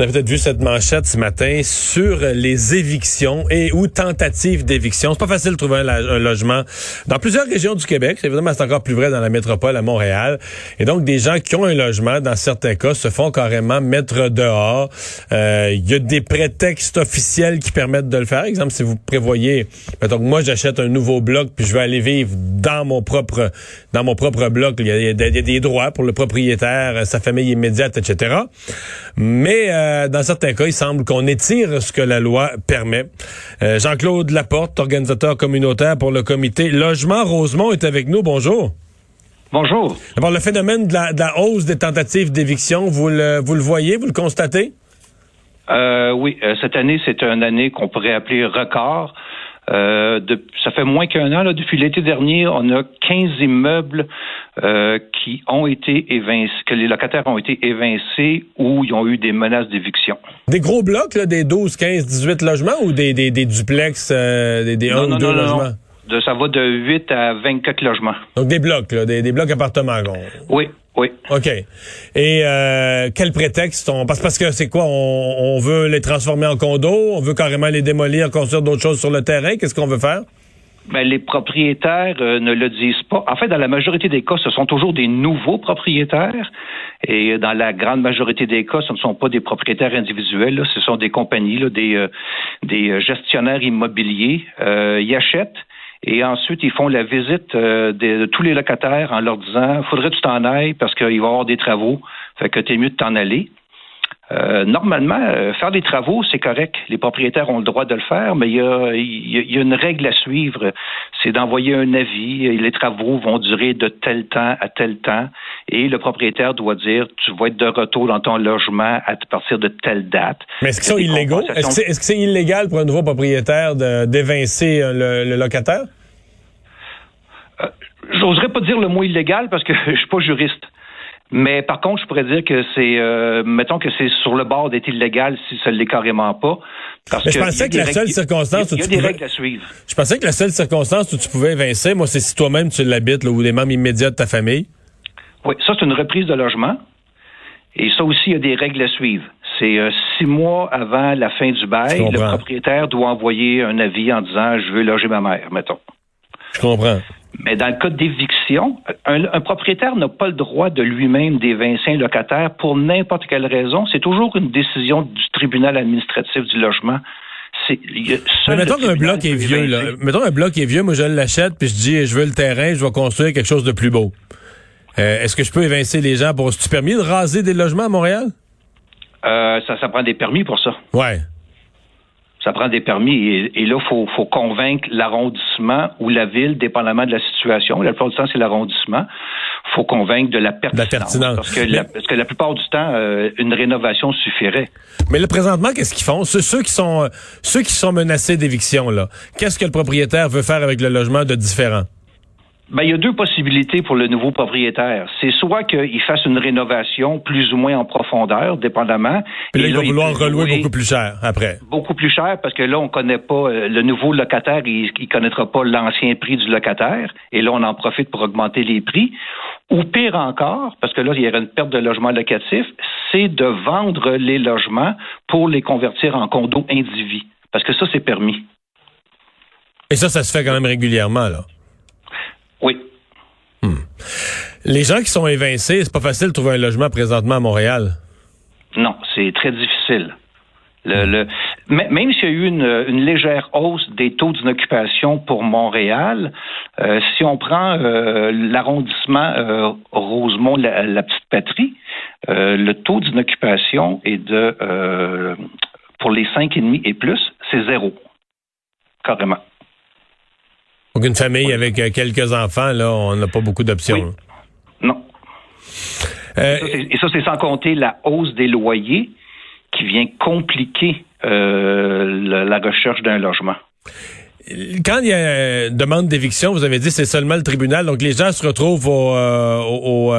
Vous avez peut-être vu cette manchette ce matin sur les évictions et ou tentatives d'éviction. C'est pas facile de trouver un, logement dans plusieurs régions du Québec. Évidemment, c'est encore plus vrai dans la métropole à Montréal. Et donc, des gens qui ont un logement, dans certains cas, se font carrément mettre dehors. Euh, Il y a des prétextes officiels qui permettent de le faire. Exemple, si vous prévoyez, que moi, j'achète un nouveau bloc puis je vais aller vivre dans mon propre dans mon propre bloc. Il y a, y a des droits pour le propriétaire, sa famille immédiate, etc. Mais euh, dans certains cas, il semble qu'on étire ce que la loi permet. Euh, Jean-Claude Laporte, organisateur communautaire pour le comité Logement Rosemont, est avec nous. Bonjour. Bonjour. Le phénomène de la, de la hausse des tentatives d'éviction, vous le, vous le voyez, vous le constatez? Euh, oui, euh, cette année, c'est une année qu'on pourrait appeler record. Euh, de- ça fait moins qu'un an. Là, depuis l'été dernier, on a 15 immeubles euh, qui ont été évincés, que les locataires ont été évincés ou ils ont eu des menaces d'éviction. Des gros blocs, là, des 12, 15, 18 logements ou des, des, des duplex, euh, des, des 1 ou 2 logements? De- ça va de 8 à 24 logements. Donc des blocs, là, des, des blocs appartements. Oui, oui. OK. Et euh, quel prétexte on parce parce que c'est quoi on, on veut les transformer en condos, on veut carrément les démolir, construire d'autres choses sur le terrain, qu'est-ce qu'on veut faire? Ben, les propriétaires euh, ne le disent pas. En fait, dans la majorité des cas, ce sont toujours des nouveaux propriétaires. Et dans la grande majorité des cas, ce ne sont pas des propriétaires individuels. là. Ce sont des compagnies, là, des, euh, des euh, gestionnaires immobiliers. Euh, ils achètent. Et ensuite, ils font la visite euh, de, tous les locataires en leur disant faudrait que tu t'en ailles parce qu'il va y avoir des travaux. Fait que t'es mieux de t'en aller. Euh, normalement, euh, faire des travaux, c'est correct. Les propriétaires ont le droit de le faire, mais il y a, y a- il y a une règle à suivre. C'est d'envoyer un avis. Et les travaux vont durer de tel temps à tel temps. Et le propriétaire doit dire, tu vas être de retour dans ton logement à partir de telle date. Mais est-ce qu'ils sont illégaux Est-ce que c'est illégal pour un nouveau propriétaire d'évincer euh, le, le locataire? J'oserais pas dire le mot illégal parce que je suis pas juriste. Mais par contre, je pourrais dire que c'est, euh, mettons que c'est sur le bord d'être illégal si ça ne l'est carrément pas. Parce Mais je que pensais que la seule circonstance où tu pouvais- à suivre. Je pensais que la seule circonstance où tu pouvais évincer, moi, c'est si toi-même tu l'habites ou des membres immédiats de ta famille. Oui, ça c'est une reprise de logement. Et ça aussi, il y a des règles à suivre. C'est euh, six mois avant la fin du bail, le propriétaire doit envoyer un avis en disant je veux loger ma mère, mettons. Je comprends. Mais dans le cas d'éviction, un, un propriétaire n'a pas le droit de lui-même d'évincer un locataire pour n'importe quelle raison. C'est toujours une décision du tribunal administratif du logement. Mais mettons qu'un bloc est vieux, là. évincer. Mettons un bloc est vieux, moi je l'achète, puis je dis je veux le terrain, je vais construire quelque chose de plus beau. Euh, Est-ce que je peux évincer les gens pour. C'est-tu permis de raser des logements à Montréal? Euh, ça, ça prend des permis pour ça. Ouais. Ça prend des permis. Et, et là, il faut, faut convaincre l'arrondissement ou la ville, dépendamment de la situation. La plupart du temps, c'est l'arrondissement. Il faut convaincre de la pertinence. pertinence. Parce que, la, parce que la plupart du temps, euh, une rénovation suffirait. Mais là, présentement, qu'est-ce qu'ils font? Ceux, ceux qui sont euh, ceux qui sont menacés d'éviction, là, qu'est-ce que le propriétaire veut faire avec le logement de différent? Ben, il y a deux possibilités pour le nouveau propriétaire. C'est soit qu'il fasse une rénovation plus ou moins en profondeur, dépendamment. Puis là, Et il va vouloir relouer louer beaucoup plus cher après. beaucoup plus cher parce que là, on connaît pas euh, le nouveau locataire, il, il connaîtra pas l'ancien prix du locataire. Et là, on en profite pour augmenter les prix. Ou pire encore, parce que là, il y aurait une perte de logement locatif, c'est de vendre les logements pour les convertir en condos indivis. Parce que ça, c'est permis. Et ça, ça se fait quand même régulièrement, là. Oui. Les gens qui sont évincés, c'est pas facile de trouver un logement présentement à Montréal. Non, c'est très difficile. Le, le- même s'il y a eu une, une légère hausse des taux d'inoccupation pour Montréal, euh, si on prend euh, l'arrondissement euh, Rosemont, la, la petite patrie, le taux d'inoccupation est de pour les cinq et demi et plus, c'est zéro. Carrément. Donc, une famille avec euh, quelques enfants, là, on n'a pas beaucoup d'options. Oui. Non. Euh, et ça, c'est sans compter la hausse des loyers qui vient compliquer euh, la, la recherche d'un logement. quand il y a une demande d'éviction, vous avez dit c'est seulement le tribunal, donc les gens se retrouvent au, euh, au,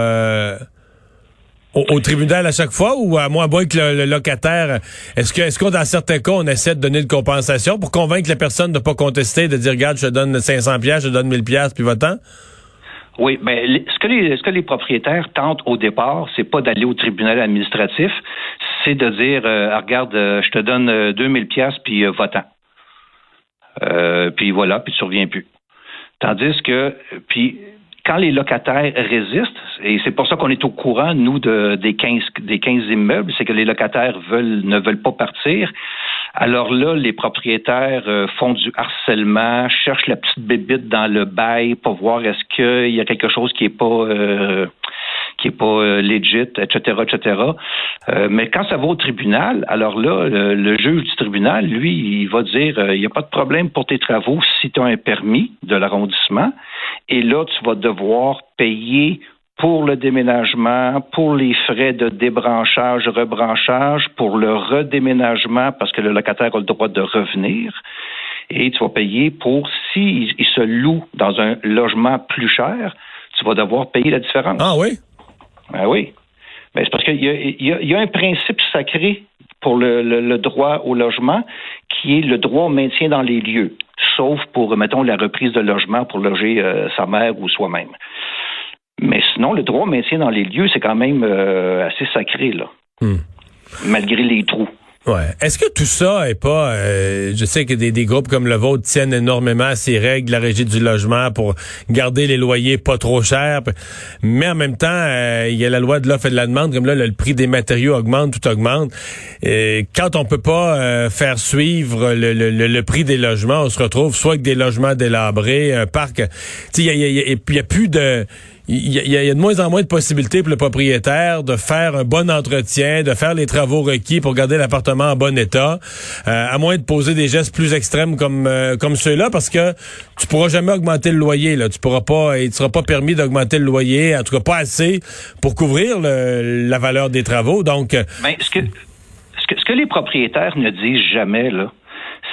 au, au tribunal à chaque fois ou à moins moins que le, le locataire, est-ce que est-ce qu'on dans certains cas on essaie de donner une compensation pour convaincre la personne de pas contester, de dire regarde je te donne 500 pièces, je te donne 1000 pièces puis va-t'en? Oui, mais ce que les ce que les propriétaires tentent au départ, c'est pas d'aller au tribunal administratif, c'est de dire euh, regarde, euh, je te donne euh, 2000 pièces puis euh, va-t'en. Euh, puis voilà, puis tu reviens plus. Tandis que puis quand les locataires résistent, et c'est pour ça qu'on est au courant, nous, de, des 15 des 15 immeubles, c'est que les locataires veulent ne veulent pas partir. Alors là, les propriétaires euh, font du harcèlement, cherchent la petite bébite dans le bail pour voir est-ce qu'il y a quelque chose qui est pas euh, qui est pas euh, legit, etc., etc. Euh, mais quand ça va au tribunal, alors là, le, le juge du tribunal, lui, il va dire euh, il n'y a pas de problème pour tes travaux si tu as un permis de l'arrondissement. Et là, tu vas devoir payer pour le déménagement, pour les frais de débranchage, rebranchage, pour le redéménagement, parce que le locataire a le droit de revenir. Et tu vas payer pour, s'il il se loue dans un logement plus cher, tu vas devoir payer la différence. Ah oui? Ah oui. Ben, c'est parce qu'il y a, y y un principe sacré pour le, le- le droit au logement qui est le droit au maintien dans les lieux, sauf pour, mettons, la reprise de logement pour loger euh, sa mère ou soi-même. Mais sinon, le droit au maintien dans les lieux, c'est quand même euh, assez sacré, là. Hmm. Malgré les trous. Ouais. Est-ce que tout ça est pas, euh, je sais que des, des groupes comme le vôtre tiennent énormément à ces règles la régie du logement pour garder les loyers pas trop chers, mais en même temps, euh, il y a la loi de l'offre et de la demande, comme là, le, prix des matériaux augmente, tout augmente. Et quand on peut pas euh, faire suivre le, le- le- prix des logements, on se retrouve soit avec des logements délabrés, un parc, il y a, y a- y a plus de il y, y a de moins en moins de possibilités pour le propriétaire de faire un bon entretien, de faire les travaux requis pour garder l'appartement en bon état, euh, à moins de poser des gestes plus extrêmes comme euh, comme ceux-là, parce que tu pourras jamais augmenter le loyer. Là, tu pourras pas, il ne sera pas permis d'augmenter le loyer, en tout cas pas assez pour couvrir le- la valeur des travaux. Donc, euh, Ben, ce que, ce que, ce que les propriétaires ne disent jamais, là,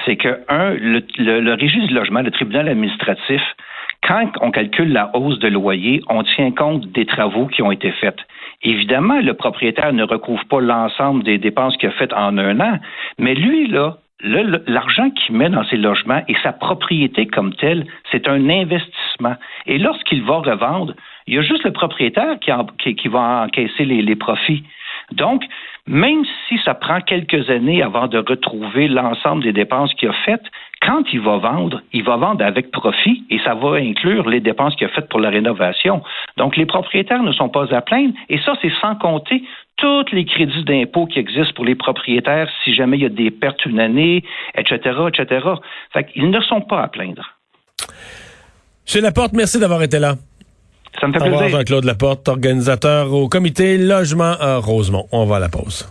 c'est que, un, le, le, le régime du logement, le tribunal administratif, quand on calcule la hausse de loyer, on tient compte des travaux qui ont été faits. Évidemment, le propriétaire ne recouvre pas l'ensemble des dépenses qu'il a faites en un an, mais lui, là, l'argent qu'il met dans ses logements et sa propriété comme telle, c'est un investissement. Et lorsqu'il va revendre, il y a juste le propriétaire qui, va encaisser les profits. Donc, même si ça prend quelques années avant de retrouver l'ensemble des dépenses qu'il a faites, quand il va vendre, il va vendre avec profit et ça va inclure les dépenses qu'il a faites pour la rénovation. Donc, les propriétaires ne sont pas à plaindre et ça, c'est sans compter tous les crédits d'impôt qui existent pour les propriétaires si jamais il y a des pertes une année, etc., etc. Fait qu'ils ne sont pas à plaindre. chez Laporte, merci d'avoir été là. Ça me fait Au plaisir. Jean-Claude Laporte, organisateur au comité Logement à Rosemont. On va à la pause.